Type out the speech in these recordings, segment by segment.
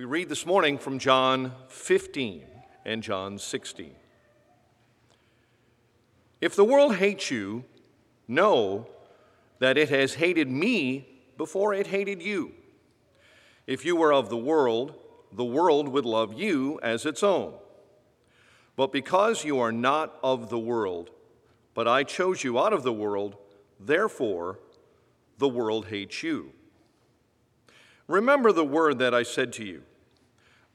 We read this morning from John 15 and John 16. If the world hates you, know that it has hated me before it hated you. If you were of the world, the world would love you as its own. But because you are not of the world, but I chose you out of the world, therefore the world hates you. Remember the word that I said to you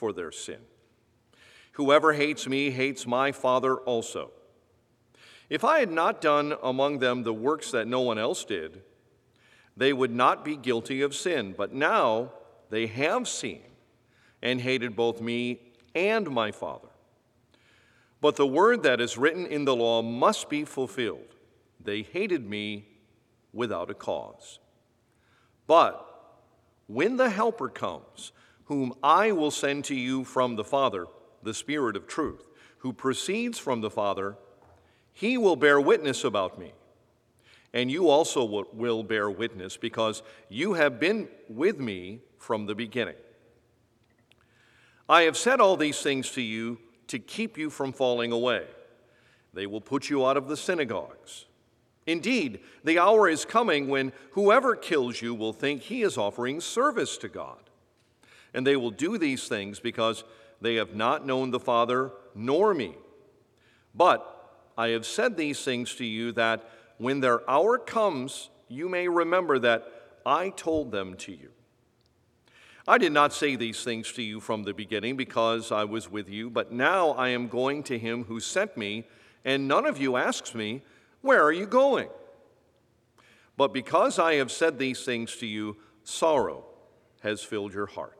for their sin. Whoever hates me hates my Father also. If I had not done among them the works that no one else did, they would not be guilty of sin, but now they have seen and hated both me and my Father. But the word that is written in the law must be fulfilled. They hated me without a cause. But when the Helper comes, whom I will send to you from the Father, the Spirit of truth, who proceeds from the Father, he will bear witness about me. And you also will bear witness because you have been with me from the beginning. I have said all these things to you to keep you from falling away. They will put you out of the synagogues. Indeed, the hour is coming when whoever kills you will think he is offering service to God. And they will do these things because they have not known the Father nor me. But I have said these things to you that when their hour comes, you may remember that I told them to you. I did not say these things to you from the beginning because I was with you, but now I am going to him who sent me, and none of you asks me, Where are you going? But because I have said these things to you, sorrow has filled your heart.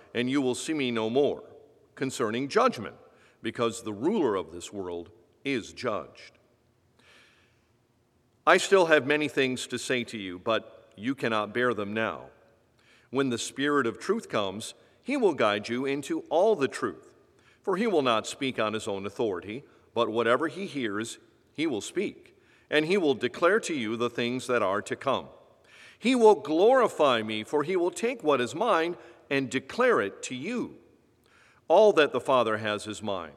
and you will see me no more. Concerning judgment, because the ruler of this world is judged. I still have many things to say to you, but you cannot bear them now. When the Spirit of truth comes, he will guide you into all the truth. For he will not speak on his own authority, but whatever he hears, he will speak, and he will declare to you the things that are to come. He will glorify me, for he will take what is mine and declare it to you. All that the Father has is mine.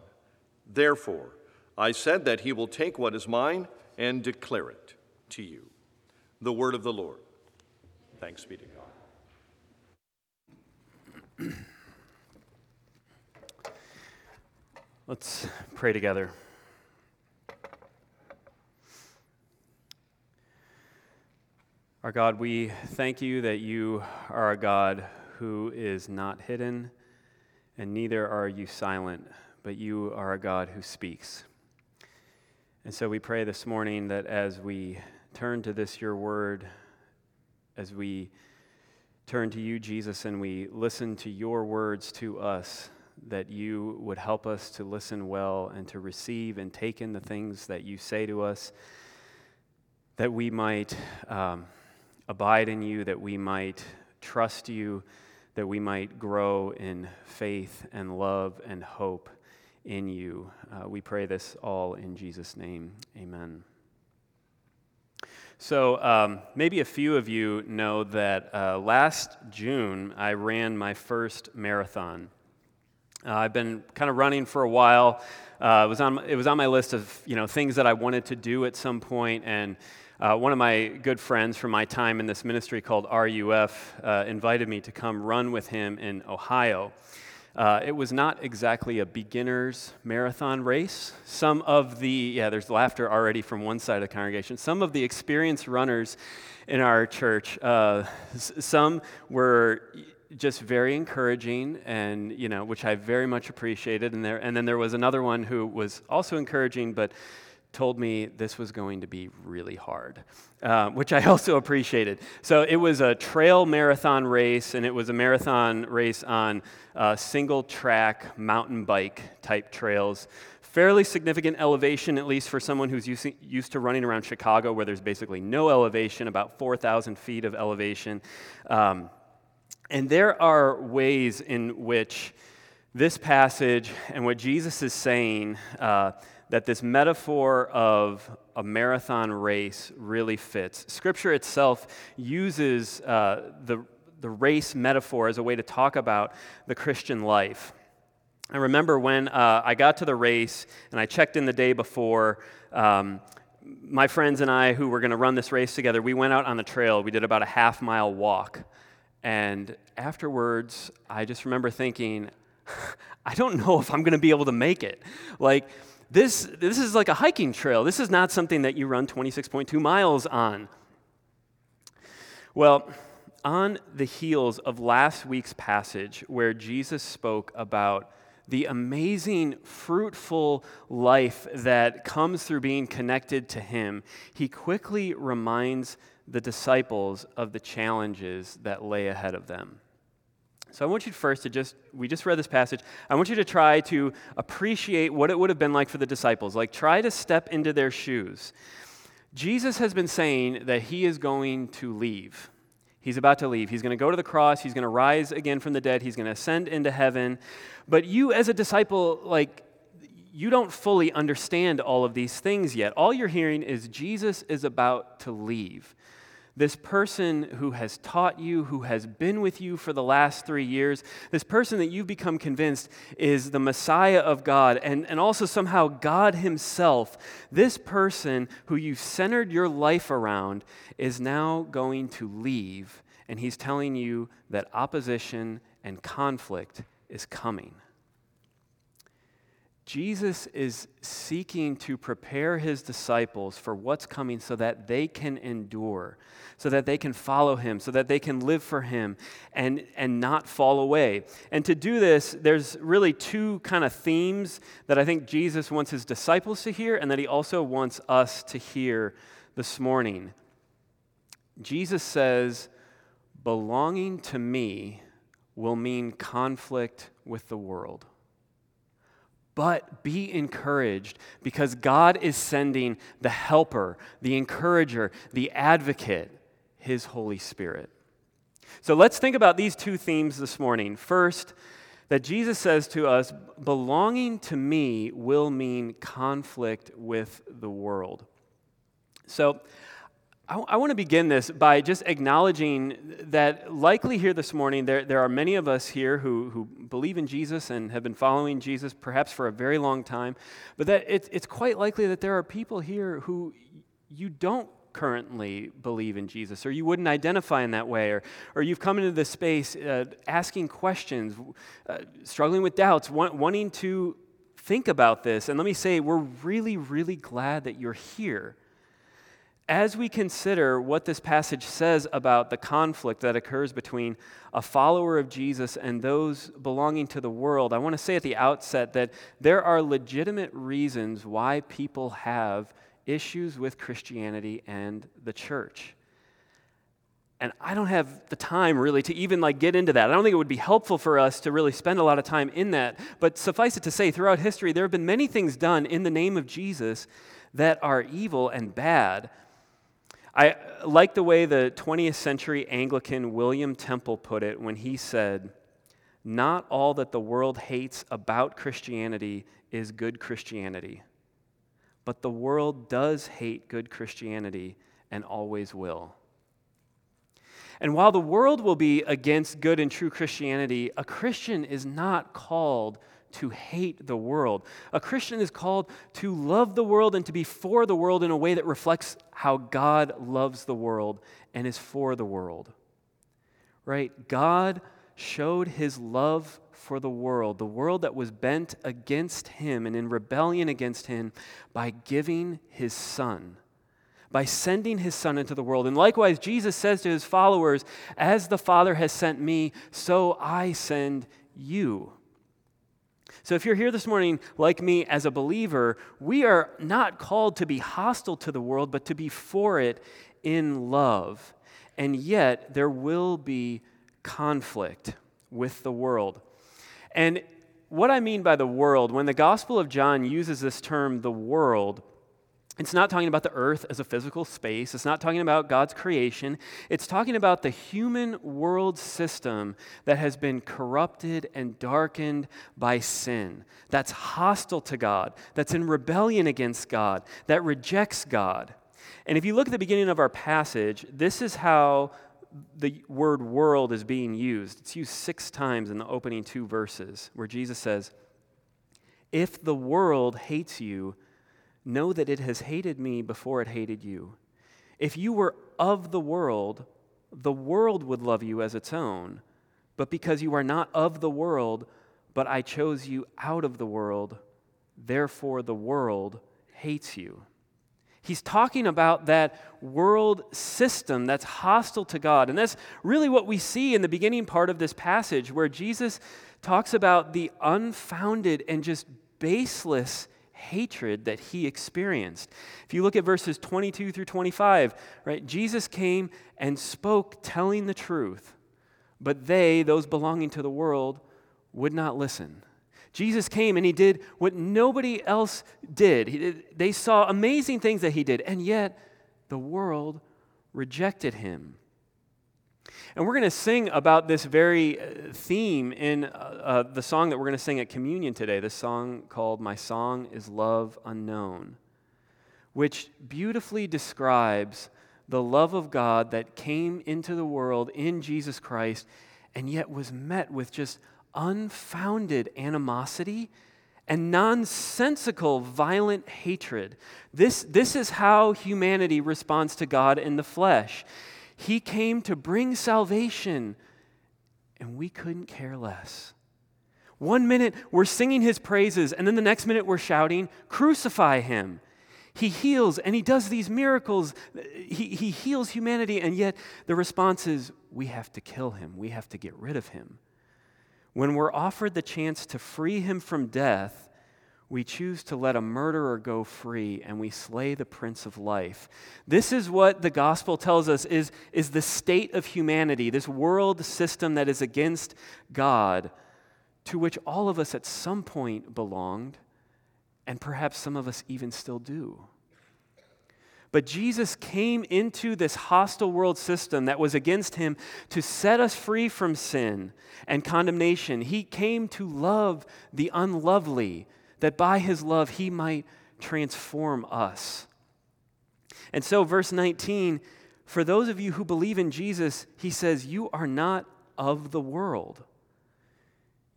Therefore, I said that he will take what is mine and declare it to you. The word of the Lord. Thanks be to God. Let's pray together. Our God, we thank you that you are a God who is not hidden, and neither are you silent, but you are a God who speaks. And so we pray this morning that as we turn to this, your word, as we turn to you, Jesus, and we listen to your words to us, that you would help us to listen well and to receive and take in the things that you say to us, that we might um, abide in you, that we might trust you, that we might grow in faith and love and hope in you. Uh, we pray this all in Jesus' name. Amen. So, um, maybe a few of you know that uh, last June I ran my first marathon. Uh, I've been kind of running for a while. Uh, it, was on, it was on my list of you know, things that I wanted to do at some point, and Uh, one of my good friends from my time in this ministry called RUF uh, invited me to come run with him in Ohio. Uh, it was not exactly a beginner's marathon race. Some of the, yeah, there's laughter already from one side of the congregation. Some of the experienced runners in our church, uh, some were just very encouraging and you know which i very much appreciated and there and then there was another one who was also encouraging but told me this was going to be really hard, uh, which I also appreciated. So it was a trail marathon race, and it was a marathon race on uh, single track mountain bike type trails. Fairly significant elevation, at least for someone who's used, to running around Chicago, where there's basically no elevation, about 4,000 feet of elevation. Um, and there are ways in which this passage and what Jesus is saying. Uh, that this metaphor of a marathon race really fits. Scripture itself uses uh, the, the race metaphor as a way to talk about the Christian life. I remember when uh, I got to the race and I checked in the day before. Um, my friends and I, who were going to run this race together, we went out on the trail. We did about a half mile walk. And afterwards, I just remember thinking, I don't know if I'm going to be able to make it. Like, this, this is like a hiking trail. This is not something that you run 26.2 miles on. Well, on the heels of last week's passage, where Jesus spoke about the amazing, fruitful life that comes through being connected to Him, he quickly reminds the disciples of the challenges that lay ahead of them. So I want you first to just, we just read this passage. I want you to try to appreciate what it would have been like for the disciples. Like, try to step into their shoes. Jesus has been saying that he is going to leave. He's about to leave. He's going to go to the cross. He's going to rise again from the dead. He's going to ascend into heaven. But you, as a disciple, like, you don't fully understand all of these things yet. All you're hearing is Jesus is about to leave this person who has taught you, who has been with you for the last three years, this person that you've become convinced is the Messiah of God, and, and also somehow God Himself, this person who you've centered your life around is now going to leave, and He's telling you that opposition and conflict is coming. Jesus is seeking to prepare his disciples for what's coming so that they can endure, so that they can follow him, so that they can live for him and, and not fall away. And to do this, there's really two kind of themes that I think Jesus wants his disciples to hear and that he also wants us to hear this morning. Jesus says, belonging to me will mean conflict with the world. But be encouraged because God is sending the helper, the encourager, the advocate, his Holy Spirit. So let's think about these two themes this morning. First, that Jesus says to us, belonging to me will mean conflict with the world. So I, I want to begin this by just acknowledging that, likely here this morning, there, there are many of us here who, who believe in Jesus and have been following Jesus perhaps for a very long time, but that it, it's quite likely that there are people here who you don't currently believe in Jesus, or you wouldn't identify in that way, or, or you've come into this space uh, asking questions, uh, struggling with doubts, want, wanting to think about this. And let me say, we're really, really glad that you're here as we consider what this passage says about the conflict that occurs between a follower of Jesus and those belonging to the world, I want to say at the outset that there are legitimate reasons why people have issues with Christianity and the church. And I don't have the time really to even like get into that. I don't think it would be helpful for us to really spend a lot of time in that. But suffice it to say, throughout history, there have been many things done in the name of Jesus that are evil and bad I like the way the 20th century Anglican William Temple put it when he said, Not all that the world hates about Christianity is good Christianity, but the world does hate good Christianity and always will. And while the world will be against good and true Christianity, a Christian is not called to hate the world. A Christian is called to love the world and to be for the world in a way that reflects how God loves the world and is for the world. Right? God showed his love for the world, the world that was bent against him and in rebellion against him, by giving his son, by sending his son into the world. And likewise, Jesus says to his followers, As the Father has sent me, so I send you. So, if you're here this morning, like me, as a believer, we are not called to be hostile to the world, but to be for it in love. And yet, there will be conflict with the world. And what I mean by the world, when the Gospel of John uses this term, the world, it's not talking about the earth as a physical space. It's not talking about God's creation. It's talking about the human world system that has been corrupted and darkened by sin, that's hostile to God, that's in rebellion against God, that rejects God. And if you look at the beginning of our passage, this is how the word world is being used. It's used six times in the opening two verses, where Jesus says, If the world hates you, know that it has hated me before it hated you. If you were of the world, the world would love you as its own. But because you are not of the world, but I chose you out of the world, therefore the world hates you. He's talking about that world system that's hostile to God. And that's really what we see in the beginning part of this passage, where Jesus talks about the unfounded and just baseless hatred that he experienced. If you look at verses 22 through 25, right, Jesus came and spoke telling the truth, but they, those belonging to the world, would not listen. Jesus came and he did what nobody else did. did. They saw amazing things that he did, and yet the world rejected him. And we're going to sing about this very uh, theme in uh, uh, the song that we're going to sing at communion today, the song called My Song is Love Unknown, which beautifully describes the love of God that came into the world in Jesus Christ and yet was met with just unfounded animosity and nonsensical violent hatred. This, this is how humanity responds to God in the flesh. He came to bring salvation, and we couldn't care less. One minute we're singing his praises, and then the next minute we're shouting, Crucify him. He heals and he does these miracles. He, he heals humanity, and yet the response is, We have to kill him. We have to get rid of him. When we're offered the chance to free him from death, we choose to let a murderer go free and we slay the prince of life. This is what the gospel tells us is, is the state of humanity, this world system that is against God, to which all of us at some point belonged, and perhaps some of us even still do. But Jesus came into this hostile world system that was against him to set us free from sin and condemnation. He came to love the unlovely, that by his love he might transform us. And so, verse 19, for those of you who believe in Jesus, he says, You are not of the world.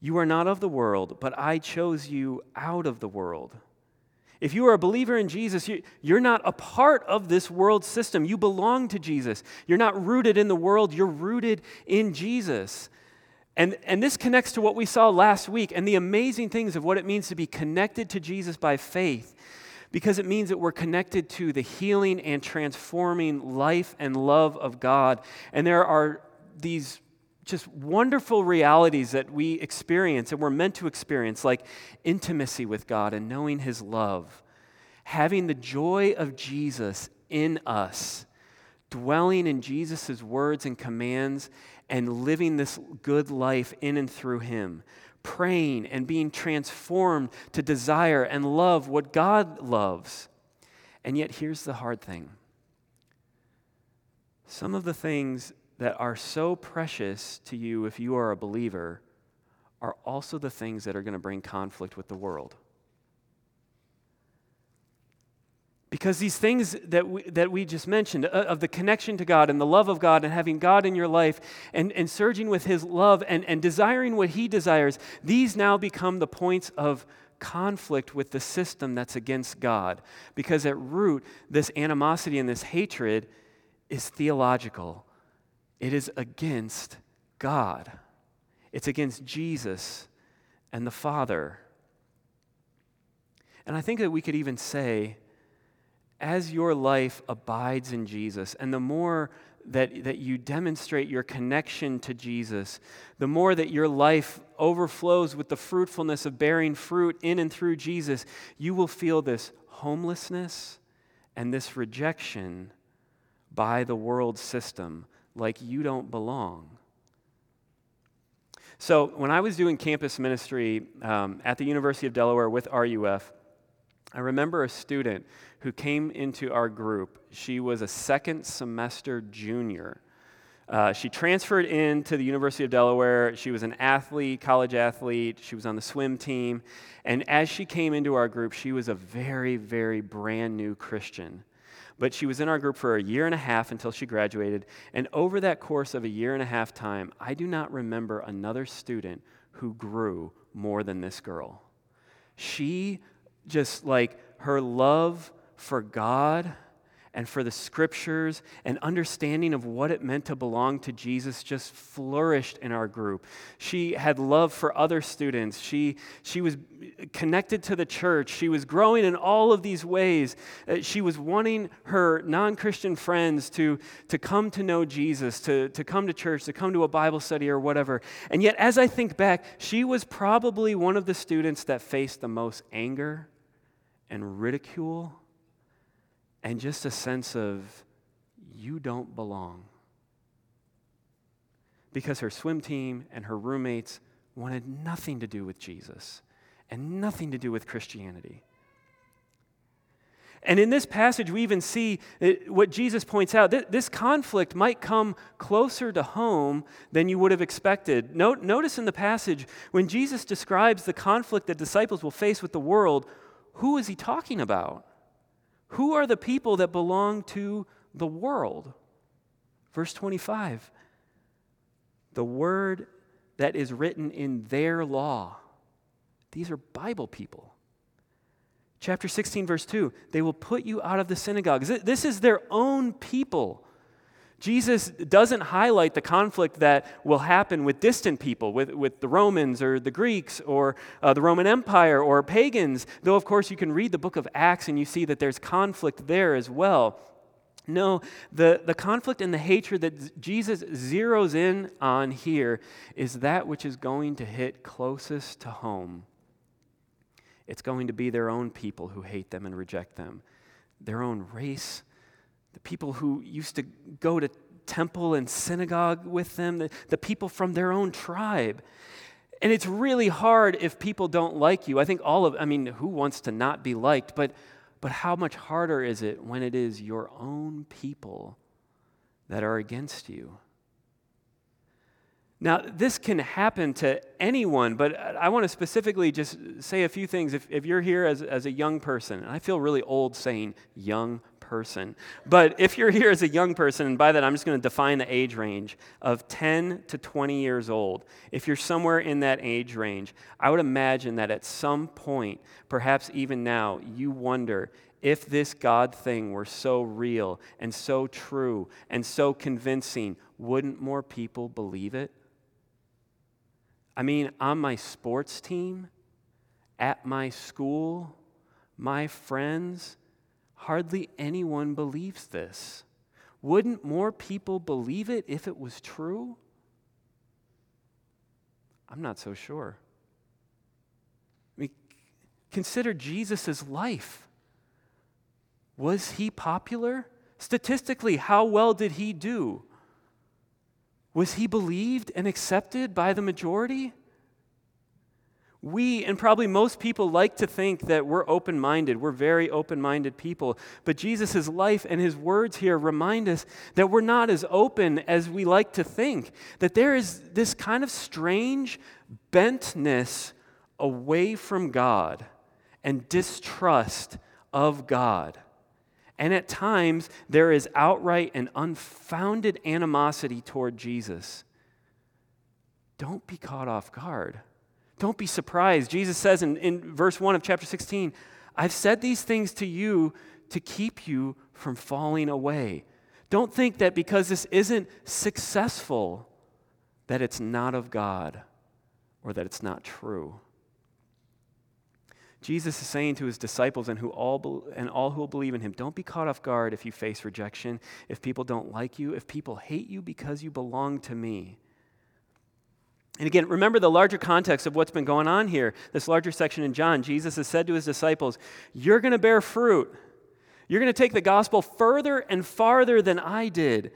You are not of the world, but I chose you out of the world. If you are a believer in Jesus, you're not a part of this world system. You belong to Jesus. You're not rooted in the world, you're rooted in Jesus. And, and this connects to what we saw last week and the amazing things of what it means to be connected to Jesus by faith, because it means that we're connected to the healing and transforming life and love of God. And there are these just wonderful realities that we experience and we're meant to experience, like intimacy with God and knowing His love, having the joy of Jesus in us, dwelling in Jesus' words and commands, and living this good life in and through Him, praying and being transformed to desire and love what God loves. And yet, here's the hard thing some of the things that are so precious to you if you are a believer are also the things that are going to bring conflict with the world. Because these things that we, that we just mentioned, uh, of the connection to God and the love of God and having God in your life and, and surging with His love and, and desiring what He desires, these now become the points of conflict with the system that's against God. Because at root, this animosity and this hatred is theological, it is against God, it's against Jesus and the Father. And I think that we could even say, as your life abides in Jesus, and the more that, that you demonstrate your connection to Jesus, the more that your life overflows with the fruitfulness of bearing fruit in and through Jesus, you will feel this homelessness and this rejection by the world system like you don't belong. So, when I was doing campus ministry um, at the University of Delaware with RUF, I remember a student who came into our group. She was a second semester junior. Uh, she transferred into the University of Delaware. She was an athlete, college athlete. She was on the swim team. And as she came into our group, she was a very, very brand new Christian. But she was in our group for a year and a half until she graduated. And over that course of a year and a half time, I do not remember another student who grew more than this girl. She just like her love for God and for the scriptures and understanding of what it meant to belong to Jesus just flourished in our group. She had love for other students. She, she was connected to the church. She was growing in all of these ways. Uh, she was wanting her non Christian friends to, to come to know Jesus, to, to come to church, to come to a Bible study or whatever. And yet, as I think back, she was probably one of the students that faced the most anger and ridicule and just a sense of you don't belong. Because her swim team and her roommates wanted nothing to do with Jesus and nothing to do with Christianity. And in this passage, we even see uh, what Jesus points out. This conflict might come closer to home than you would have expected. Notice in the passage, when Jesus describes the conflict that disciples will face with the world, who is he talking about? Who are the people that belong to the world? Verse 25 the word that is written in their law. These are Bible people. Chapter 16, verse 2 they will put you out of the synagogues. This is their own people. Jesus doesn't highlight the conflict that will happen with distant people, with, with the Romans or the Greeks or uh, the Roman Empire or pagans, though, of course, you can read the book of Acts and you see that there's conflict there as well. No, the, the conflict and the hatred that Jesus zeroes in on here is that which is going to hit closest to home. It's going to be their own people who hate them and reject them, their own race, the people who used to go to temple and synagogue with them, the, the people from their own tribe. And it's really hard if people don't like you. I think all of, I mean, who wants to not be liked? But, but how much harder is it when it is your own people that are against you? Now, this can happen to anyone, but I want to specifically just say a few things. If, if you're here as, as a young person, and I feel really old saying young person. But if you're here as a young person, and by that I'm just going to define the age range of 10 to 20 years old, if you're somewhere in that age range, I would imagine that at some point, perhaps even now, you wonder if this God thing were so real and so true and so convincing, wouldn't more people believe it? I mean, on my sports team, at my school, my friends, Hardly anyone believes this. Wouldn't more people believe it if it was true? I'm not so sure. I mean, consider Jesus' life. Was he popular? Statistically, how well did he do? Was he believed and accepted by the majority? We, and probably most people, like to think that we're open minded. We're very open minded people. But Jesus' life and his words here remind us that we're not as open as we like to think. That there is this kind of strange bentness away from God and distrust of God. And at times, there is outright and unfounded animosity toward Jesus. Don't be caught off guard. Don't be surprised. Jesus says in, in verse 1 of chapter 16, I've said these things to you to keep you from falling away. Don't think that because this isn't successful, that it's not of God or that it's not true. Jesus is saying to his disciples and, who all, and all who will believe in him, don't be caught off guard if you face rejection, if people don't like you, if people hate you because you belong to me. And again, remember the larger context of what's been going on here, this larger section in John. Jesus has said to his disciples, You're going to bear fruit. You're going to take the gospel further and farther than I did.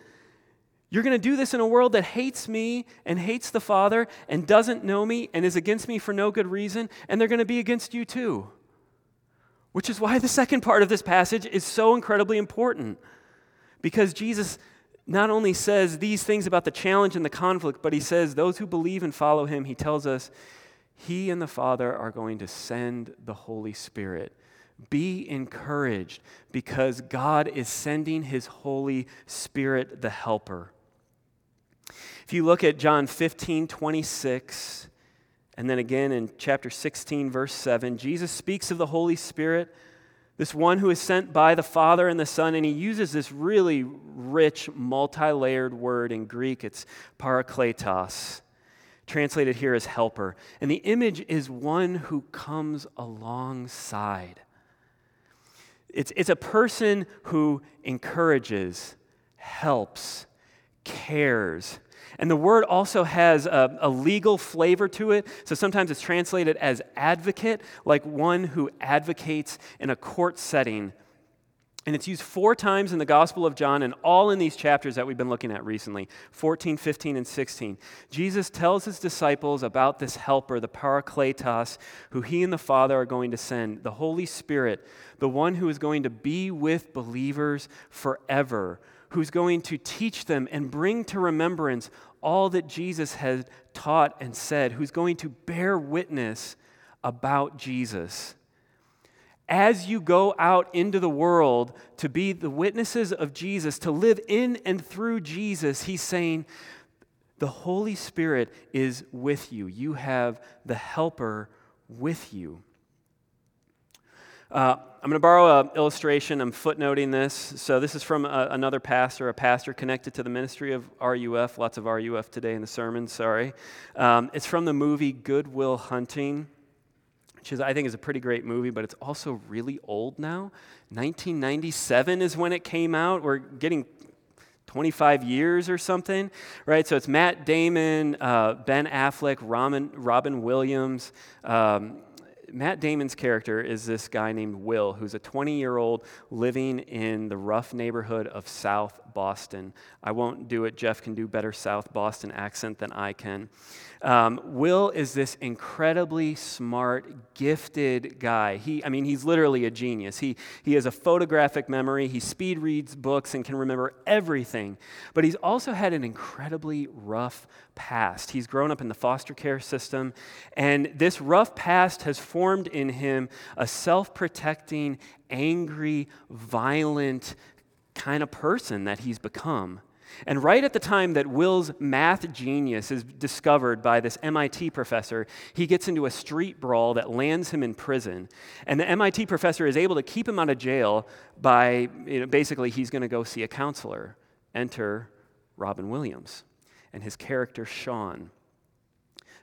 You're going to do this in a world that hates me and hates the Father and doesn't know me and is against me for no good reason, and they're going to be against you too. Which is why the second part of this passage is so incredibly important. Because Jesus not only says these things about the challenge and the conflict, but he says those who believe and follow him, he tells us he and the Father are going to send the Holy Spirit. Be encouraged because God is sending his Holy Spirit, the Helper. If you look at John 15, 26, and then again in chapter 16, verse 7, Jesus speaks of the Holy Spirit, this one who is sent by the Father and the Son, and he uses this really rich, multi layered word in Greek. It's parakletos, translated here as helper. And the image is one who comes alongside. It's, it's a person who encourages, helps, cares, and the word also has a, a, legal flavor to it. So sometimes it's translated as advocate, like one who advocates in a court setting. And it's used four times in the Gospel of John and all in these chapters that we've been looking at recently 14, 15, and 16. Jesus tells his disciples about this helper, the Parakletos, who he and the Father are going to send, the Holy Spirit, the one who is going to be with believers forever who's going to teach them and bring to remembrance all that Jesus had taught and said, who's going to bear witness about Jesus. As you go out into the world to be the witnesses of Jesus, to live in and through Jesus, he's saying, the Holy Spirit is with you. You have the Helper with you. Uh, I'm going to borrow an illustration. I'm footnoting this. So, this is from a, another pastor, a pastor connected to the ministry of RUF. Lots of RUF today in the sermon, sorry. Um, it's from the movie Good Will Hunting, which is, I think is a pretty great movie, but it's also really old now. 1997 is when it came out. We're getting 25 years or something, right? So it's Matt Damon, uh, Ben Affleck, Robin, Robin Williams. Um, Matt Damon's character is this guy named Will, who's a 20 year old living in the rough neighborhood of South Boston. I won't do it. Jeff can do better South Boston accent than I can. Um, Will is this incredibly smart, gifted guy. He, I mean, he's literally a genius. He, he has a photographic memory, he speed reads books and can remember everything. But he's also had an incredibly rough past. He's grown up in the foster care system, and this rough past has formed in him a self protecting, angry, violent kind of person that he's become. And right at the time that Will's math genius is discovered by this MIT professor, he gets into a street brawl that lands him in prison. And the MIT professor is able to keep him out of jail by you know, basically, he's going to go see a counselor. Enter Robin Williams and his character, Sean.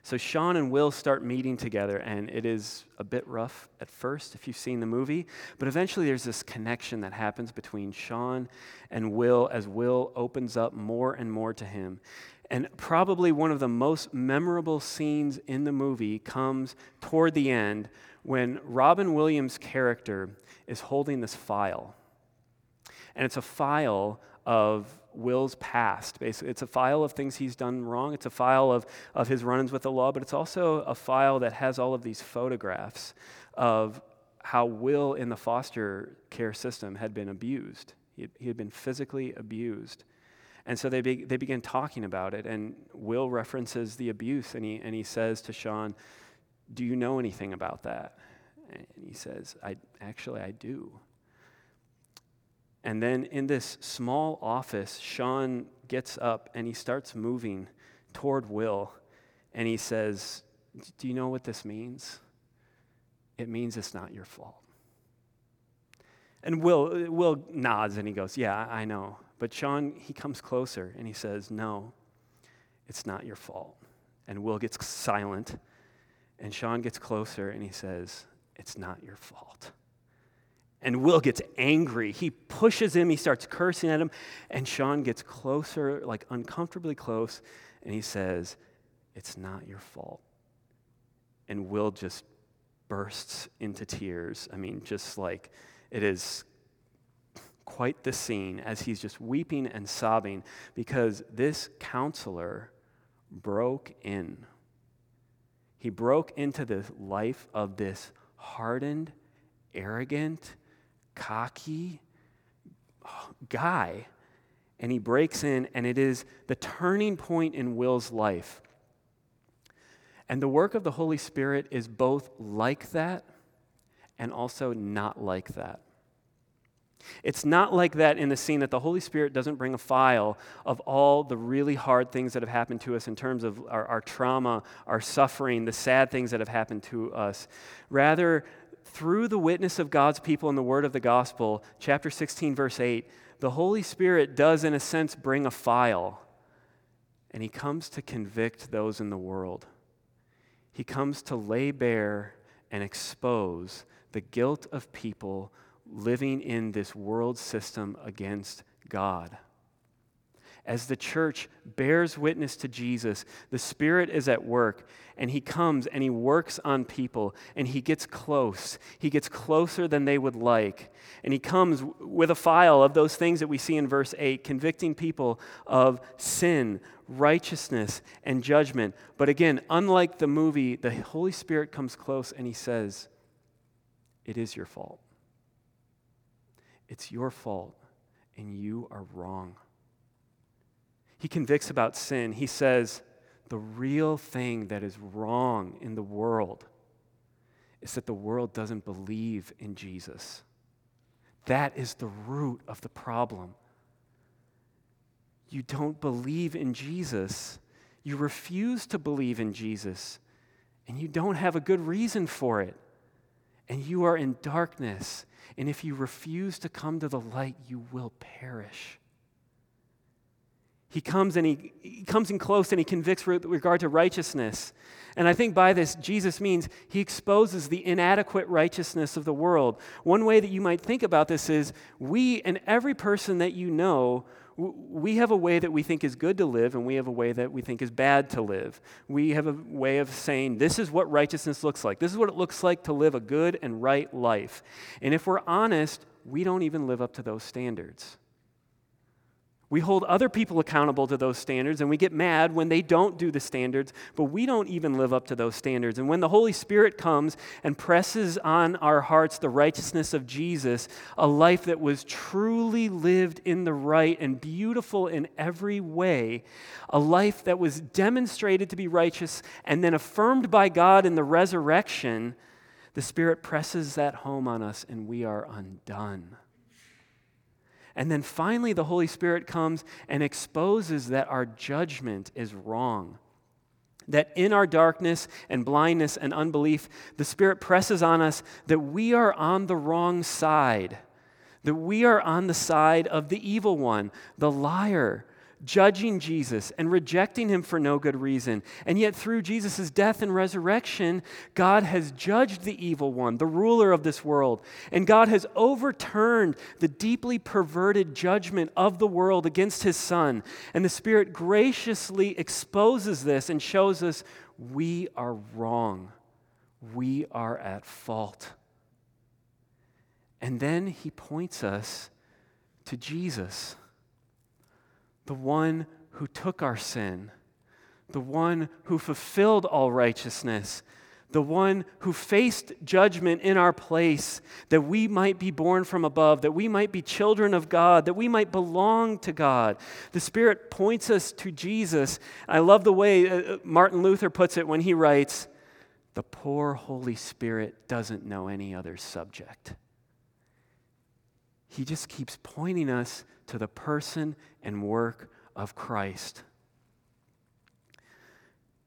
So Sean and Will start meeting together, and it is a bit rough at first if you've seen the movie, but eventually there's this connection that happens between Sean and Will as Will opens up more and more to him. And probably one of the most memorable scenes in the movie comes toward the end when Robin Williams' character is holding this file. And it's a file of Will's past. Basically, it's a file of things he's done wrong. It's a file of, of his run ins with the law, but it's also a file that has all of these photographs of how Will in the foster care system had been abused. He had, he had been physically abused. And so they, be, they begin talking about it, and Will references the abuse, and he, and he says to Sean, Do you know anything about that? And he says, I, Actually, I do. And then in this small office, Sean gets up and he starts moving toward Will and he says, Do you know what this means? It means it's not your fault. And Will, Will nods and he goes, Yeah, I know. But Sean, he comes closer and he says, No, it's not your fault. And Will gets silent. And Sean gets closer and he says, It's not your fault. And Will gets angry. He pushes him, he starts cursing at him, and Sean gets closer, like uncomfortably close, and he says, It's not your fault. And Will just bursts into tears. I mean, just like it is quite the scene as he's just weeping and sobbing because this counselor broke in. He broke into the life of this hardened, arrogant, cocky guy. And he breaks in, and it is the turning point in Will's life. And the work of the Holy Spirit is both like that and also not like that. It's not like that in the scene that the Holy Spirit doesn't bring a file of all the really hard things that have happened to us in terms of our, our, trauma, our suffering, the sad things that have happened to us. Rather, through the witness of God's people and the word of the gospel, chapter 16, verse 8, the Holy Spirit does, in a sense, bring a file, and He comes to convict those in the world. He comes to lay bare and expose the guilt of people living in this world system against God. As the church bears witness to Jesus, the Spirit is at work, and He comes and He works on people, and He gets close. He gets closer than they would like. And He comes with a file of those things that we see in verse 8, convicting people of sin, righteousness, and judgment. But again, unlike the movie, the Holy Spirit comes close and He says, It is your fault. It's your fault, and you are wrong. He convicts about sin. He says, the real thing that is wrong in the world is that the world doesn't believe in Jesus. That is the root of the problem. You don't believe in Jesus. You refuse to believe in Jesus, and you don't have a good reason for it. And you are in darkness. And if you refuse to come to the light, you will perish. He comes and he, he, comes in close and he convicts with regard to righteousness. And I think by this, Jesus means he exposes the inadequate righteousness of the world. One way that you might think about this is we and every person that you know, we have a way that we think is good to live, and we have a way that we think is bad to live. We have a way of saying, this is what righteousness looks like. This is what it looks like to live a good and right life. And if we're honest, we don't even live up to those standards. We hold other people accountable to those standards, and we get mad when they don't do the standards, but we don't even live up to those standards. And when the Holy Spirit comes and presses on our hearts the righteousness of Jesus, a life that was truly lived in the right and beautiful in every way, a life that was demonstrated to be righteous and then affirmed by God in the resurrection, the Spirit presses that home on us, and we are undone. And then finally, the Holy Spirit comes and exposes that our judgment is wrong. That in our darkness and blindness and unbelief, the Spirit presses on us that we are on the wrong side, that we are on the side of the evil one, the liar, judging Jesus and rejecting him for no good reason. And yet, through Jesus' death and resurrection, God has judged the evil one, the ruler of this world. And God has overturned the deeply perverted judgment of the world against his son. And the Spirit graciously exposes this and shows us we are wrong, we are at fault. And then he points us to Jesus the one who took our sin, the one who fulfilled all righteousness, the one who faced judgment in our place, that we might be born from above, that we might be children of God, that we might belong to God. The Spirit points us to Jesus. I love the way uh, uh, Martin Luther puts it when he writes, The poor Holy Spirit doesn't know any other subject. He just keeps pointing us to the person and work of Christ.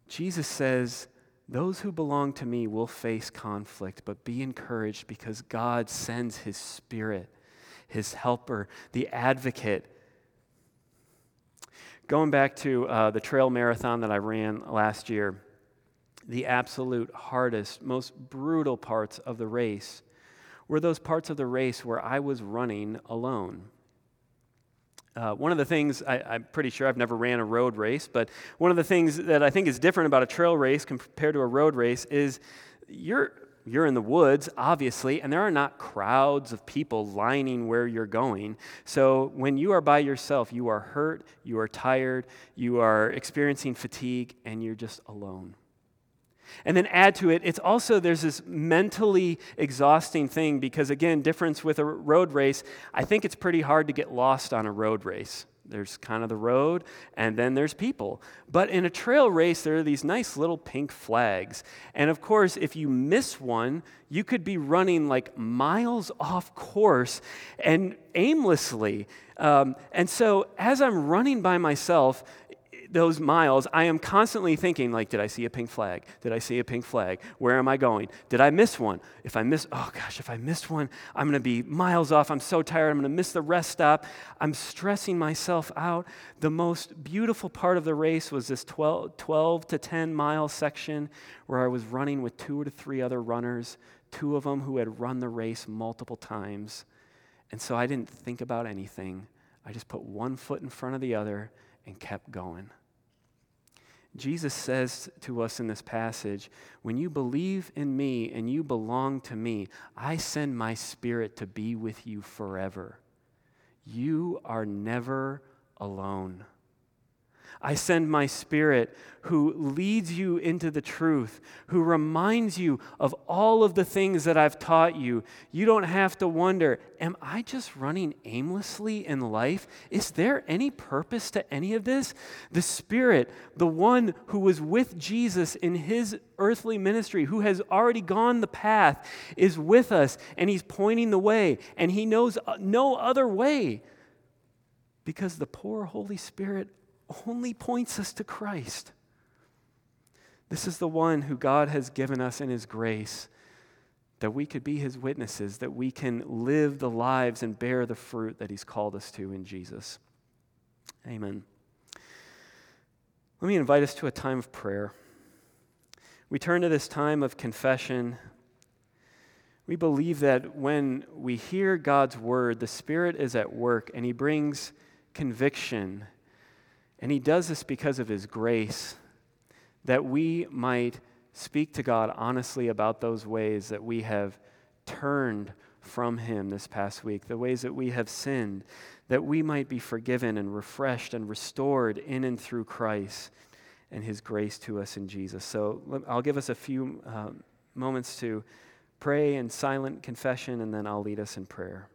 Jesus says, Those who belong to me will face conflict, but be encouraged because God sends his spirit, his helper, the advocate. Going back to uh, the trail marathon that I ran last year, the absolute hardest, most brutal parts of the race were those parts of the race where I was running alone. Uh, one of the things, I, am pretty sure I've never ran a road race, but one of the things that I think is different about a trail race compared to a road race is you're, you're in the woods, obviously, and there are not crowds of people lining where you're going. So when you are by yourself, you are hurt, you are tired, you are experiencing fatigue, and you're just alone. And then add to it, it's also, there's this mentally exhausting thing because, again, difference with a road race, I think it's pretty hard to get lost on a road race. There's kind of the road, and then there's people. But in a trail race, there are these nice little pink flags. And of course, if you miss one, you could be running like miles off course and aimlessly. Um, and so, as I'm running by myself, those miles, I am constantly thinking, like, did I see a pink flag? Did I see a pink flag? Where am I going? Did I miss one? If I miss, oh gosh, if I missed one, I'm going to be miles off. I'm so tired. I'm going to miss the rest stop. I'm stressing myself out. The most beautiful part of the race was this 12, 12 to 10 mile section where I was running with two to three other runners, two of them who had run the race multiple times. And so I didn't think about anything. I just put one foot in front of the other and kept going. Jesus says to us in this passage, When you believe in me and you belong to me, I send my spirit to be with you forever. You are never alone. I send my spirit who leads you into the truth, who reminds you of all of the things that I've taught you. You don't have to wonder, am I just running aimlessly in life? Is there any purpose to any of this? The Spirit, the one who was with Jesus in his earthly ministry, who has already gone the path, is with us and he's pointing the way, and he knows uh, no other way because the poor Holy Spirit only points us to Christ. This is the one who God has given us in His grace that we could be His witnesses, that we can live the lives and bear the fruit that He's called us to in Jesus. Amen. Let me invite us to a time of prayer. We turn to this time of confession. We believe that when we hear God's word, the Spirit is at work and He brings conviction and he does this because of his grace, that we might speak to God honestly about those ways that we have turned from him this past week, the ways that we have sinned, that we might be forgiven and refreshed and restored in and through Christ and his grace to us in Jesus. So I'll give us a few uh, moments to pray in silent confession, and then I'll lead us in prayer.